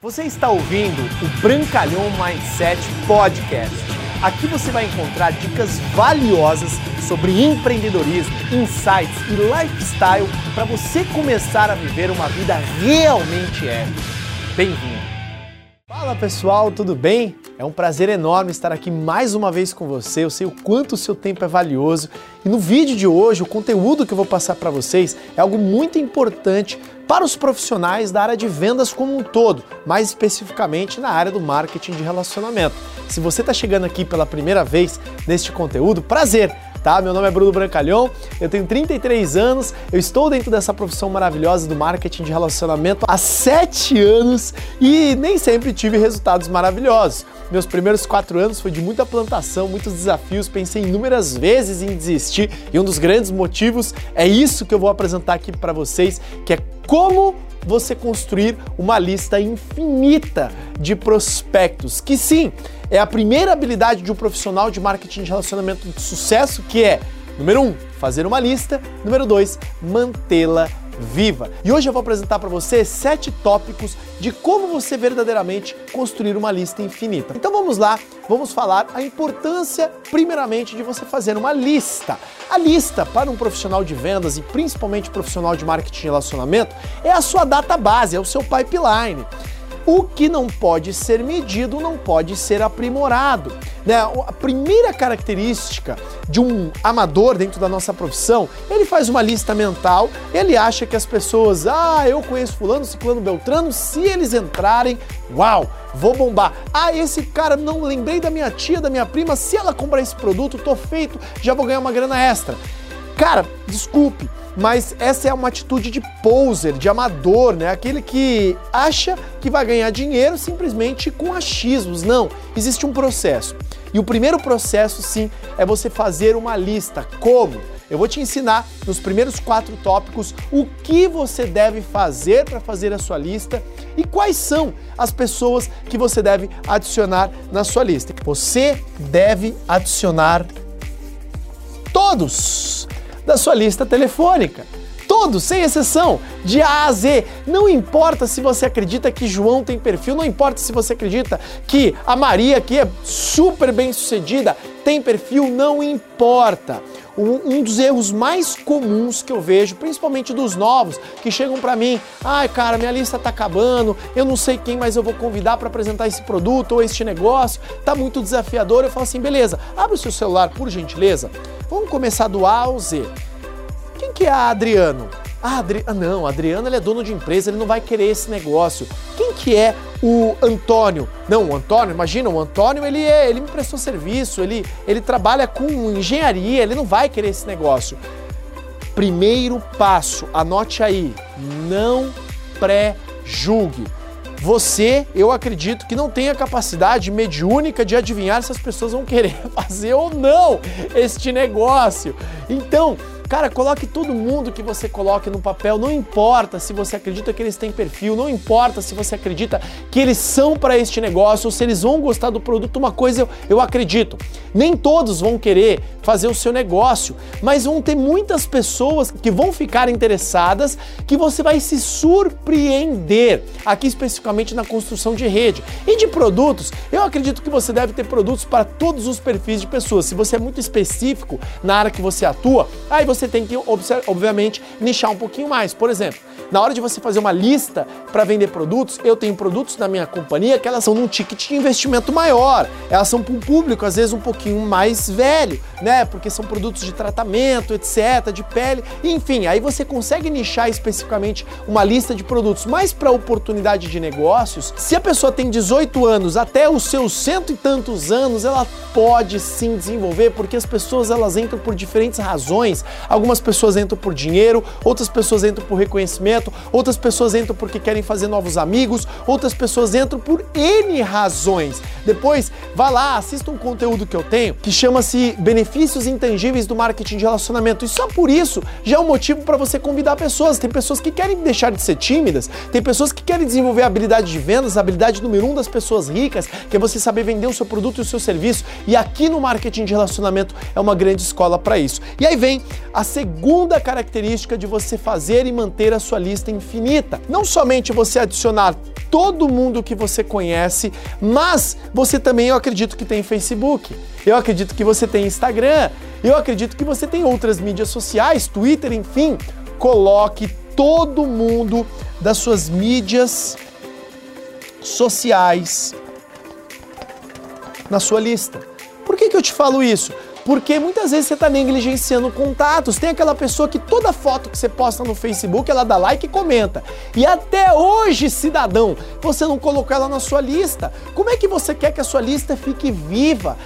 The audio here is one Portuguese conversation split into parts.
Você está ouvindo o Brancalhão Mindset Podcast. Aqui você vai encontrar dicas valiosas sobre empreendedorismo, insights e lifestyle para você começar a viver uma vida realmente épica. Bem-vindo! Fala pessoal, tudo bem? É um prazer enorme estar aqui mais uma vez com você. Eu sei o quanto o seu tempo é valioso e no vídeo de hoje, o conteúdo que eu vou passar para vocês é algo muito importante para os profissionais da área de vendas como um todo, mais especificamente na área do marketing de relacionamento. Se você está chegando aqui pela primeira vez neste conteúdo, prazer! Tá? Meu nome é Bruno Brancalhão, eu tenho 33 anos, eu estou dentro dessa profissão maravilhosa do marketing de relacionamento há 7 anos e nem sempre tive resultados maravilhosos. Meus primeiros quatro anos foi de muita plantação, muitos desafios, pensei inúmeras vezes em desistir e um dos grandes motivos é isso que eu vou apresentar aqui para vocês, que é como você construir uma lista infinita de prospectos, que sim, é a primeira habilidade de um profissional de marketing de relacionamento de sucesso, que é, número um, fazer uma lista, número dois, mantê-la viva. E hoje eu vou apresentar para você sete tópicos de como você verdadeiramente construir uma lista infinita. Então vamos lá, vamos falar a importância, primeiramente, de você fazer uma lista. A lista para um profissional de vendas e principalmente profissional de marketing e relacionamento é a sua data base, é o seu pipeline. O que não pode ser medido não pode ser aprimorado. Né? A primeira característica de um amador dentro da nossa profissão, ele faz uma lista mental, ele acha que as pessoas, ah, eu conheço fulano, ciclano, beltrano, se eles entrarem, uau, vou bombar. Ah, esse cara, não lembrei da minha tia, da minha prima, se ela comprar esse produto, tô feito, já vou ganhar uma grana extra. Cara, desculpe, mas essa é uma atitude de poser, de amador, né? Aquele que acha que vai ganhar dinheiro simplesmente com achismos. Não, existe um processo. E o primeiro processo, sim, é você fazer uma lista. Como? Eu vou te ensinar nos primeiros quatro tópicos o que você deve fazer para fazer a sua lista e quais são as pessoas que você deve adicionar na sua lista. Você deve adicionar todos da sua lista telefônica. Todos, sem exceção, de A a Z. Não importa se você acredita que João tem perfil, não importa se você acredita que a Maria, que é super bem sucedida, tem perfil, não importa. Um, dos erros mais comuns que eu vejo, principalmente dos novos, que chegam para mim, ai cara, minha lista tá acabando, eu não sei quem mais eu vou convidar para apresentar esse produto ou este negócio, tá muito desafiador. Eu falo assim, beleza, abre o seu celular por gentileza, vamos começar do A ao Z. Quem que é a Adriano? Ah, Adri... ah, não, Adriano ele é dono de empresa, ele não vai querer esse negócio. Quem que é o Antônio? Não, o Antônio, imagina, o Antônio ele é, ele me prestou serviço, ele, ele trabalha com engenharia, ele não vai querer esse negócio. Primeiro passo, anote aí, não pré-julgue. Você, eu acredito que não tem a capacidade mediúnica de adivinhar se as pessoas vão querer fazer ou não este negócio. Então, Cara, coloque todo mundo que você coloque no papel, não importa se você acredita que eles têm perfil, não importa se você acredita que eles são para este negócio ou se eles vão gostar do produto, uma coisa eu, eu acredito. Nem todos vão querer fazer o seu negócio, mas vão ter muitas pessoas que vão ficar interessadas que você vai se surpreender, aqui especificamente na construção de rede. E de produtos, eu acredito que você deve ter produtos para todos os perfis de pessoas. Se você é muito específico na área que você atua, aí você você tem que, obviamente, nichar um pouquinho mais. Por exemplo, na hora de você fazer uma lista para vender produtos, eu tenho produtos na minha companhia que elas são num ticket de investimento maior. Elas são para um público, às vezes, um pouquinho mais velho, né? Porque são produtos de tratamento, etc., de pele. Enfim, aí você consegue nichar especificamente uma lista de produtos. Mas para oportunidade de negócios, se a pessoa tem 18 anos até os seus cento e tantos anos, ela pode sim desenvolver, porque as pessoas elas entram por diferentes razões. Algumas pessoas entram por dinheiro, outras pessoas entram por reconhecimento, outras pessoas entram porque querem fazer novos amigos, outras pessoas entram por N razões. Depois, vá lá, assista um conteúdo que eu tenho que chama-se Benefícios Intangíveis do Marketing de Relacionamento. E só por isso já é um motivo para você convidar pessoas. Tem pessoas que querem deixar de ser tímidas, tem pessoas que querem desenvolver a habilidade de vendas, a habilidade número um das pessoas ricas, que é você saber vender o seu produto e o seu serviço. E aqui no marketing de relacionamento é uma grande escola para isso. E aí vem a segunda característica de você fazer e manter a sua lista infinita. Não somente você adicionar todo mundo que você conhece, mas você também, eu acredito que tem Facebook, eu acredito que você tem Instagram, eu acredito que você tem outras mídias sociais, Twitter, enfim. Coloque todo mundo das suas mídias sociais na sua lista. Por que, que eu te falo isso? Porque muitas vezes você está negligenciando contatos. Tem aquela pessoa que toda foto que você posta no Facebook, ela dá like e comenta. E até hoje, cidadão, você não colocou ela na sua lista. Como é que você quer que a sua lista fique viva?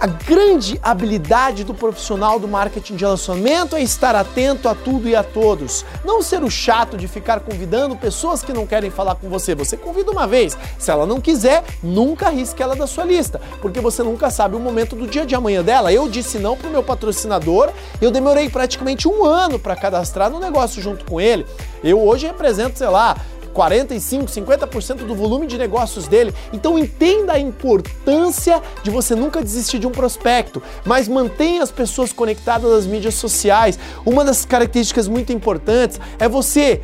A grande habilidade do profissional do marketing de relacionamento é estar atento a tudo e a todos. Não ser o chato de ficar convidando pessoas que não querem falar com você. Você convida uma vez. Se ela não quiser, nunca risque ela da sua lista, porque você nunca sabe o momento do dia de amanhã dela. Eu disse não pro meu patrocinador, eu demorei praticamente um ano para cadastrar no negócio junto com ele. Eu hoje represento, sei lá, 45, 50% do volume de negócios dele. Então entenda a importância de você nunca desistir de um prospecto, mas mantenha as pessoas conectadas às mídias sociais. Uma das características muito importantes é você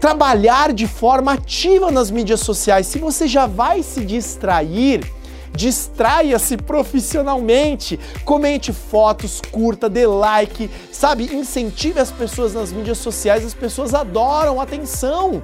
trabalhar de forma ativa nas mídias sociais. Se você já vai se distrair, distraia-se profissionalmente, comente fotos, curta, dê like, sabe? Incentive as pessoas nas mídias sociais, as pessoas adoram atenção.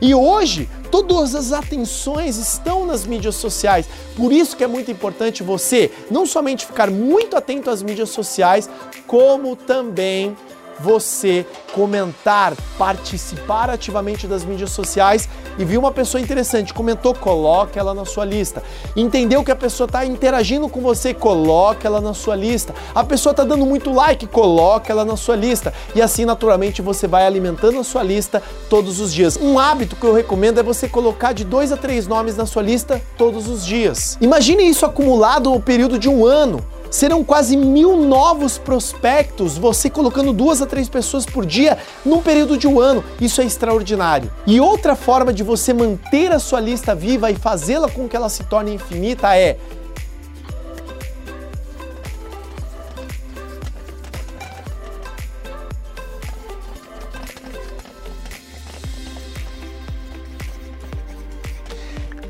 E hoje, todas as atenções estão nas mídias sociais. Por isso que é muito importante você não somente ficar muito atento às mídias sociais, como também você comentar, participar ativamente das mídias sociais e viu uma pessoa interessante, comentou, coloque ela na sua lista. Entendeu que a pessoa está interagindo com você, coloque ela na sua lista. A pessoa está dando muito like, coloque ela na sua lista. E assim, naturalmente, você vai alimentando a sua lista todos os dias. Um hábito que eu recomendo é você colocar de dois a três nomes na sua lista todos os dias. Imagine isso acumulado no período de um ano serão quase mil novos prospectos, você colocando duas a três pessoas por dia num período de um ano. Isso é extraordinário. E outra forma de você manter a sua lista viva e fazê-la com que ela se torne infinita é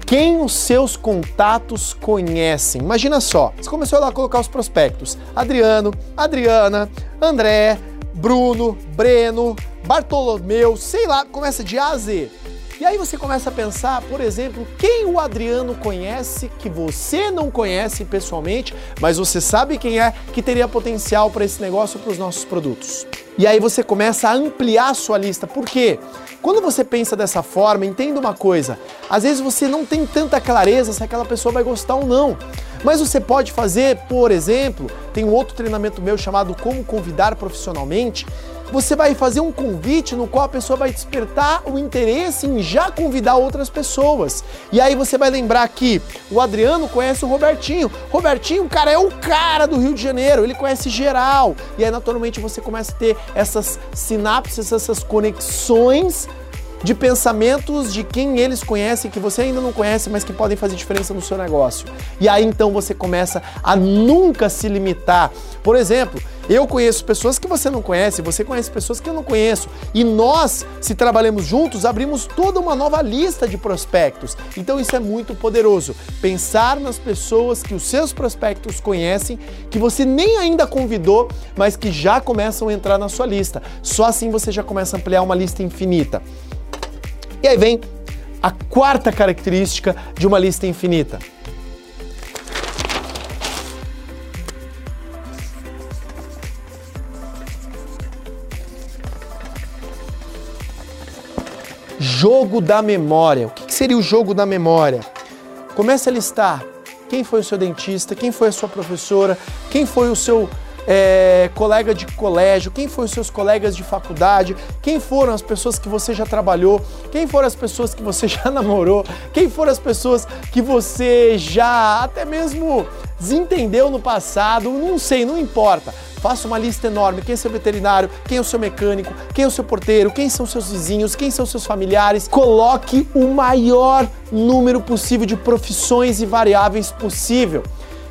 quem os seus contatos conhecem. Imagina só, você começou lá a colocar os prospectos: Adriano, Adriana, André, Bruno, Breno, Bartolomeu, sei lá, começa de A a Z. E aí você começa a pensar, por exemplo, quem o Adriano conhece que você não conhece pessoalmente, mas você sabe quem é que teria potencial para esse negócio para os nossos produtos. E aí você começa a ampliar a sua lista. Por quê? Quando você pensa dessa forma, entenda uma coisa: às vezes você não tem tanta clareza se aquela pessoa vai gostar ou não. Mas você pode fazer, por exemplo, tem um outro treinamento meu chamado Como Convidar Profissionalmente. Você vai fazer um convite no qual a pessoa vai despertar o interesse em já convidar outras pessoas. E aí você vai lembrar que o Adriano conhece o Robertinho. Robertinho, cara, é o cara do Rio de Janeiro, ele conhece geral. E aí, naturalmente, você começa a ter essas sinapses, essas conexões de pensamentos de quem eles conhecem, que você ainda não conhece, mas que podem fazer diferença no seu negócio. E aí então você começa a nunca se limitar. Por exemplo, eu conheço pessoas que você não conhece, você conhece pessoas que eu não conheço. E nós, se trabalhamos juntos, abrimos toda uma nova lista de prospectos. Então isso é muito poderoso. Pensar nas pessoas que os seus prospectos conhecem, que você nem ainda convidou, mas que já começam a entrar na sua lista. Só assim você já começa a ampliar uma lista infinita. E aí vem a quarta característica de uma lista infinita. Jogo da memória. O que seria o jogo da memória? Comece a listar quem foi o seu dentista, quem foi a sua professora, quem foi o seu é, colega de colégio, quem foram os seus colegas de faculdade, quem foram as pessoas que você já trabalhou, quem foram as pessoas que você já namorou, quem foram as pessoas que você já até mesmo desentendeu no passado, não sei, não importa. Faça uma lista enorme. Quem é seu veterinário? Quem é o seu mecânico? Quem é o seu porteiro? Quem são seus vizinhos? Quem são seus familiares? Coloque o maior número possível de profissões e variáveis possível.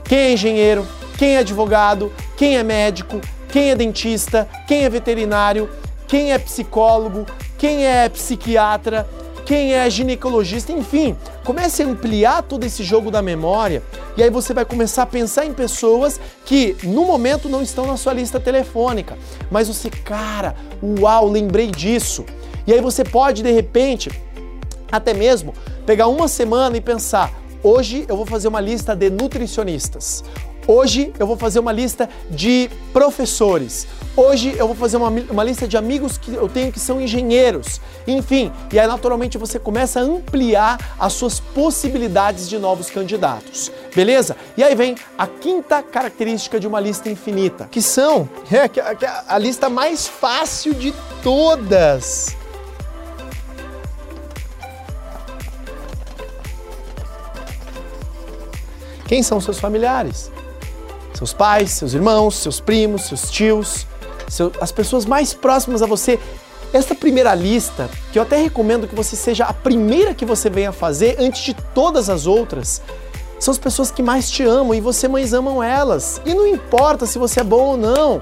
Quem é engenheiro? quem é advogado, quem é médico, quem é dentista, quem é veterinário, quem é psicólogo, quem é psiquiatra, quem é ginecologista, enfim, comece a ampliar todo esse jogo da memória e aí você vai começar a pensar em pessoas que no momento não estão na sua lista telefônica, mas você, cara, uau, lembrei disso. E aí você pode de repente até mesmo pegar uma semana e pensar: hoje eu vou fazer uma lista de nutricionistas. Hoje eu vou fazer uma lista de professores. Hoje eu vou fazer uma, uma lista de amigos que eu tenho que são engenheiros. Enfim, e aí naturalmente você começa a ampliar as suas possibilidades de novos candidatos. Beleza? E aí vem a quinta característica de uma lista infinita, que são é, é a lista mais fácil de todas. Quem são seus familiares? Seus pais, seus irmãos, seus primos, seus tios, seu, as pessoas mais próximas a você. Esta primeira lista, que eu até recomendo que você seja a primeira que você venha fazer antes de todas as outras, são as pessoas que mais te amam e você mais amam elas. E não importa se você é bom ou não.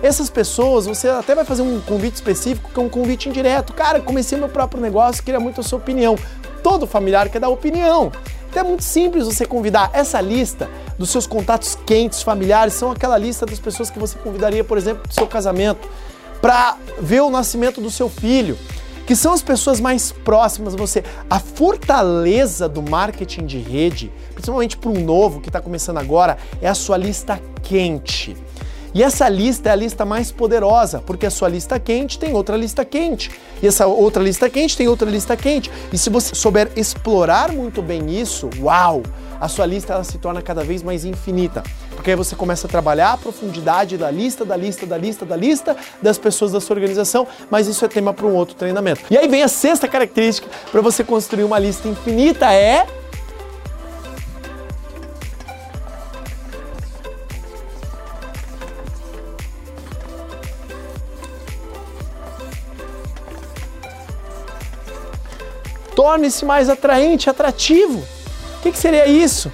Essas pessoas, você até vai fazer um convite específico, que é um convite indireto. Cara, comecei meu próprio negócio, queria muito a sua opinião. Todo familiar quer dar opinião. É muito simples você convidar essa lista dos seus contatos quentes, familiares, são aquela lista das pessoas que você convidaria, por exemplo, para o seu casamento, para ver o nascimento do seu filho, que são as pessoas mais próximas a você. A fortaleza do marketing de rede, principalmente para um novo que está começando agora, é a sua lista quente. E essa lista é a lista mais poderosa, porque a sua lista quente tem outra lista quente. E essa outra lista quente tem outra lista quente. E se você souber explorar muito bem isso, uau! A sua lista ela se torna cada vez mais infinita. Porque aí você começa a trabalhar a profundidade da lista, da lista, da lista, da lista das pessoas da sua organização, mas isso é tema para um outro treinamento. E aí vem a sexta característica para você construir uma lista infinita é torne-se mais atraente, atrativo. O que, que seria isso?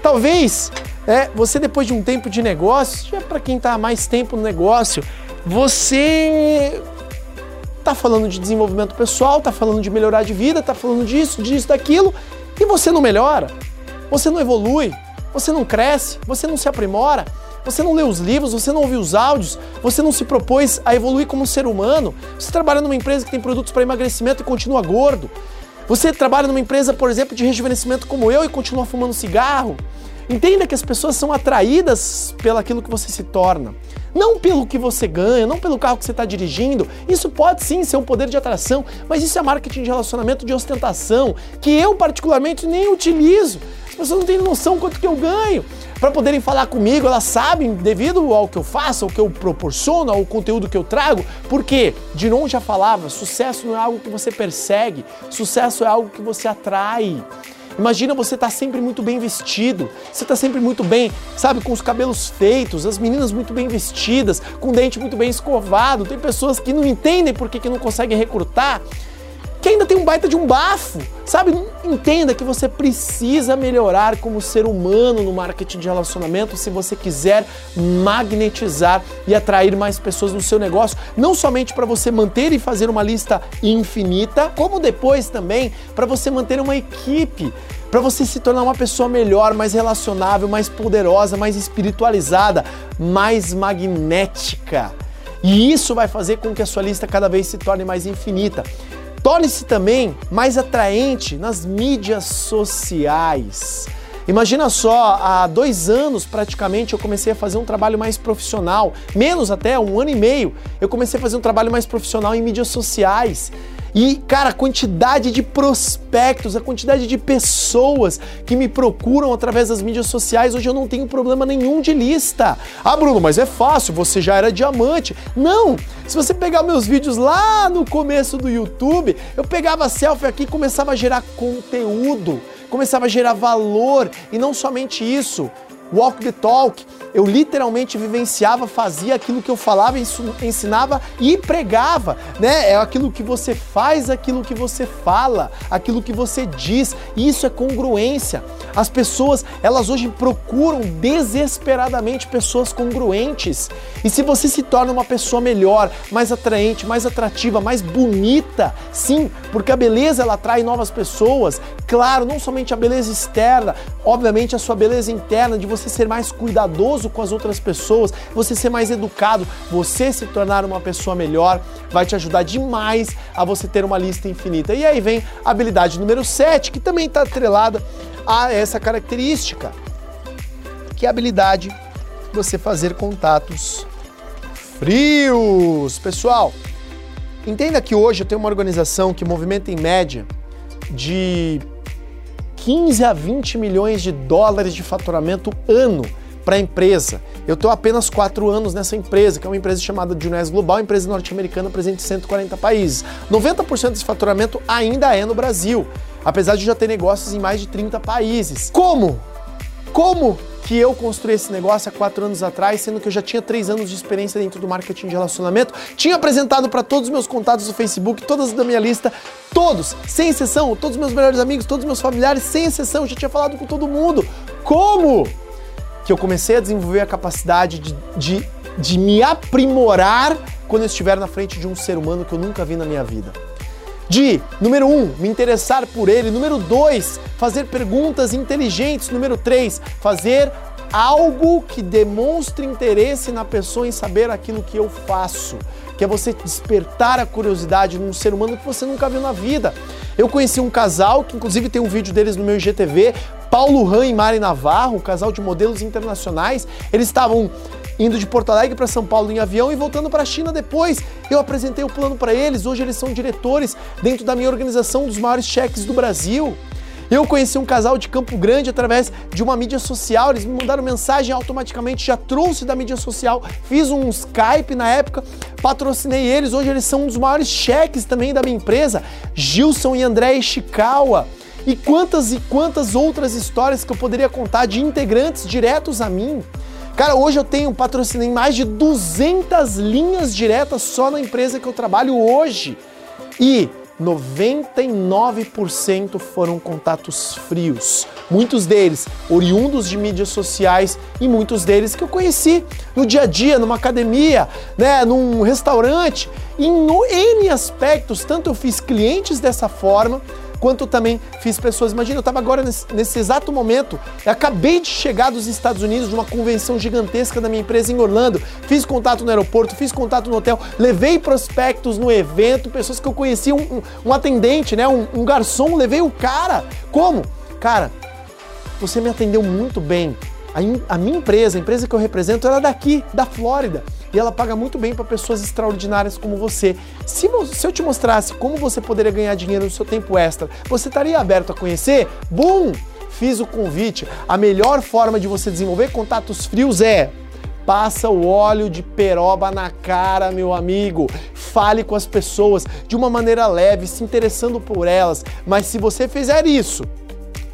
Talvez é, você, depois de um tempo de negócio, já para quem está mais tempo no negócio, você está falando de desenvolvimento pessoal, está falando de melhorar de vida, está falando disso, disso, daquilo, e você não melhora, você não evolui, você não cresce, você não se aprimora, você não lê os livros, você não ouve os áudios, você não se propôs a evoluir como ser humano, você trabalha numa empresa que tem produtos para emagrecimento e continua gordo, você trabalha numa empresa, por exemplo, de rejuvenescimento como eu e continua fumando cigarro. Entenda que as pessoas são atraídas pelo aquilo que você se torna. Não pelo que você ganha, não pelo carro que você está dirigindo. Isso pode sim ser um poder de atração, mas isso é marketing de relacionamento de ostentação, que eu particularmente nem utilizo. As pessoas não têm noção quanto que eu ganho para poderem falar comigo, elas sabem, devido ao que eu faço, ao que eu proporciono, ao conteúdo que eu trago, porque Dinon já falava, sucesso não é algo que você persegue, sucesso é algo que você atrai. Imagina você estar tá sempre muito bem vestido, você está sempre muito bem, sabe, com os cabelos feitos, as meninas muito bem vestidas, com o dente muito bem escovado. Tem pessoas que não entendem por que, que não conseguem recrutar que ainda tem um baita de um bafo, sabe? Entenda que você precisa melhorar como ser humano no marketing de relacionamento se você quiser magnetizar e atrair mais pessoas no seu negócio, não somente para você manter e fazer uma lista infinita, como depois também para você manter uma equipe para você se tornar uma pessoa melhor, mais relacionável, mais poderosa, mais espiritualizada, mais magnética. E isso vai fazer com que a sua lista cada vez se torne mais infinita. Torne-se também mais atraente nas mídias sociais. Imagina só, há dois anos praticamente eu comecei a fazer um trabalho mais profissional, menos até, um ano e meio, eu comecei a fazer um trabalho mais profissional em mídias sociais. E, cara, a quantidade de prospectos, a quantidade de pessoas que me procuram através das mídias sociais, hoje eu não tenho problema nenhum de lista. Ah, Bruno, mas é fácil, você já era diamante. Não! Se você pegar meus vídeos lá no começo do YouTube, eu pegava selfie aqui e começava a gerar conteúdo, começava a gerar valor. E não somente isso, walk the talk. Eu literalmente vivenciava, fazia aquilo que eu falava, ensinava e pregava, né? É aquilo que você faz, aquilo que você fala, aquilo que você diz. Isso é congruência. As pessoas, elas hoje procuram desesperadamente pessoas congruentes. E se você se torna uma pessoa melhor, mais atraente, mais atrativa, mais bonita, sim, porque a beleza ela atrai novas pessoas. Claro, não somente a beleza externa, obviamente a sua beleza interna de você ser mais cuidadoso com as outras pessoas, você ser mais educado, você se tornar uma pessoa melhor, vai te ajudar demais a você ter uma lista infinita. E aí vem a habilidade número 7, que também está atrelada a essa característica, que é a habilidade de você fazer contatos frios. Pessoal, entenda que hoje eu tenho uma organização que movimenta em média de 15 a 20 milhões de dólares de faturamento ano para a empresa. Eu estou apenas quatro anos nessa empresa, que é uma empresa chamada Junés Global, empresa norte-americana presente em 140 países. 90% desse faturamento ainda é no Brasil, apesar de já ter negócios em mais de 30 países. Como? Como que eu construí esse negócio há quatro anos atrás, sendo que eu já tinha três anos de experiência dentro do marketing de relacionamento, tinha apresentado para todos os meus contatos do Facebook, todas da minha lista, todos, sem exceção, todos os meus melhores amigos, todos os meus familiares, sem exceção, já tinha falado com todo mundo. Como? que eu comecei a desenvolver a capacidade de, de, de me aprimorar quando eu estiver na frente de um ser humano que eu nunca vi na minha vida. De, número um, me interessar por ele. Número dois, fazer perguntas inteligentes. Número três, fazer algo que demonstre interesse na pessoa em saber aquilo que eu faço. Que é você despertar a curiosidade num ser humano que você nunca viu na vida. Eu conheci um casal, que inclusive tem um vídeo deles no meu IGTV, Paulo Han e Mari Navarro, um casal de modelos internacionais. Eles estavam indo de Porto Alegre para São Paulo em avião e voltando para a China depois. Eu apresentei o plano para eles. Hoje eles são diretores dentro da minha organização dos maiores cheques do Brasil. Eu conheci um casal de Campo Grande através de uma mídia social, eles me mandaram mensagem automaticamente, já trouxe da mídia social, fiz um Skype na época, patrocinei eles, hoje eles são um dos maiores cheques também da minha empresa, Gilson e André Ishikawa. E quantas e quantas outras histórias que eu poderia contar de integrantes diretos a mim. Cara, hoje eu tenho patrocinei mais de 200 linhas diretas só na empresa que eu trabalho hoje. E 99% foram contatos frios. Muitos deles oriundos de mídias sociais e muitos deles que eu conheci no dia a dia, numa academia, né, num restaurante. Em N aspectos, tanto eu fiz clientes dessa forma, quanto também fiz pessoas. Imagina, eu estava agora nesse, nesse, exato momento, eu acabei de chegar dos Estados Unidos de uma convenção gigantesca da minha empresa em Orlando, fiz contato no aeroporto, fiz contato no hotel, levei prospectos no evento, pessoas que eu conhecia, um, um, um atendente, né, um, um garçom, levei o cara. Como? Cara, você me atendeu muito bem. A, minha empresa, a empresa que eu represento, era é daqui, da Flórida e ela paga muito bem para pessoas extraordinárias como você. Se, se eu te mostrasse como você poderia ganhar dinheiro no seu tempo extra, você estaria aberto a conhecer? Bum! Fiz o convite. A melhor forma de você desenvolver contatos frios é passa o óleo de peroba na cara, meu amigo. Fale com as pessoas de uma maneira leve, se interessando por elas. Mas se você fizer isso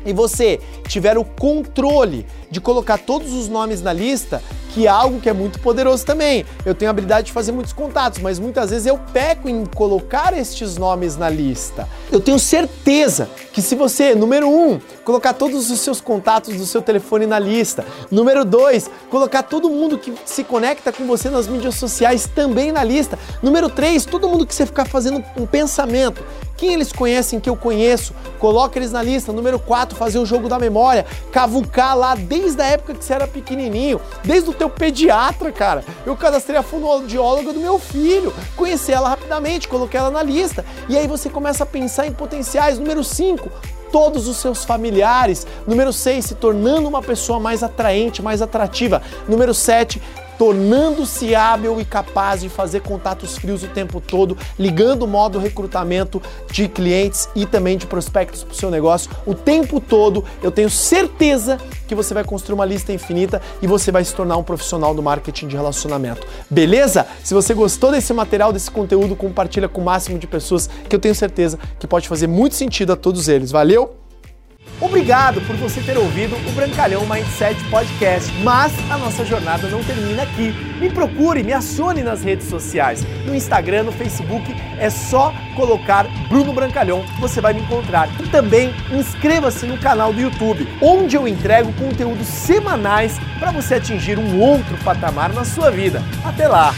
e você tiver o controle de colocar todos os nomes na lista, que é algo que é muito poderoso também. Eu tenho a habilidade de fazer muitos contatos, mas muitas vezes eu peco em colocar estes nomes na lista. Eu tenho certeza que se você, número um, colocar todos os seus contatos do seu telefone na lista, número dois, colocar todo mundo que se conecta com você nas mídias sociais também na lista, número três, todo mundo que você ficar fazendo um pensamento, quem eles conhecem que eu conheço, coloca eles na lista. Número 4, fazer o jogo da memória, cavucar lá desde a época que você era pequenininho, desde o teu pediatra, cara. Eu cadastrei a fonoaudióloga do meu filho, conheci ela rapidamente, coloquei ela na lista. E aí você começa a pensar em potenciais. Número 5, todos os seus familiares. Número 6, se tornando uma pessoa mais atraente, mais atrativa. Número 7, tornando-se hábil e capaz de fazer contatos frios o tempo todo, ligando o modo recrutamento de clientes e também de prospectos para o seu negócio o tempo todo. Eu tenho certeza que você vai construir uma lista infinita e você vai se tornar um profissional do marketing de relacionamento. Beleza? Se você gostou desse material, desse conteúdo, compartilha com o máximo de pessoas que eu tenho certeza que pode fazer muito sentido a todos eles. Valeu? Obrigado por você ter ouvido o Brancalhão Mindset Podcast, mas a nossa jornada não termina aqui. Me procure, me acione nas redes sociais. No Instagram, no Facebook, é só colocar Bruno Brancalhão você vai me encontrar. E também inscreva-se no canal do YouTube, onde eu entrego conteúdos semanais para você atingir um outro patamar na sua vida. Até lá!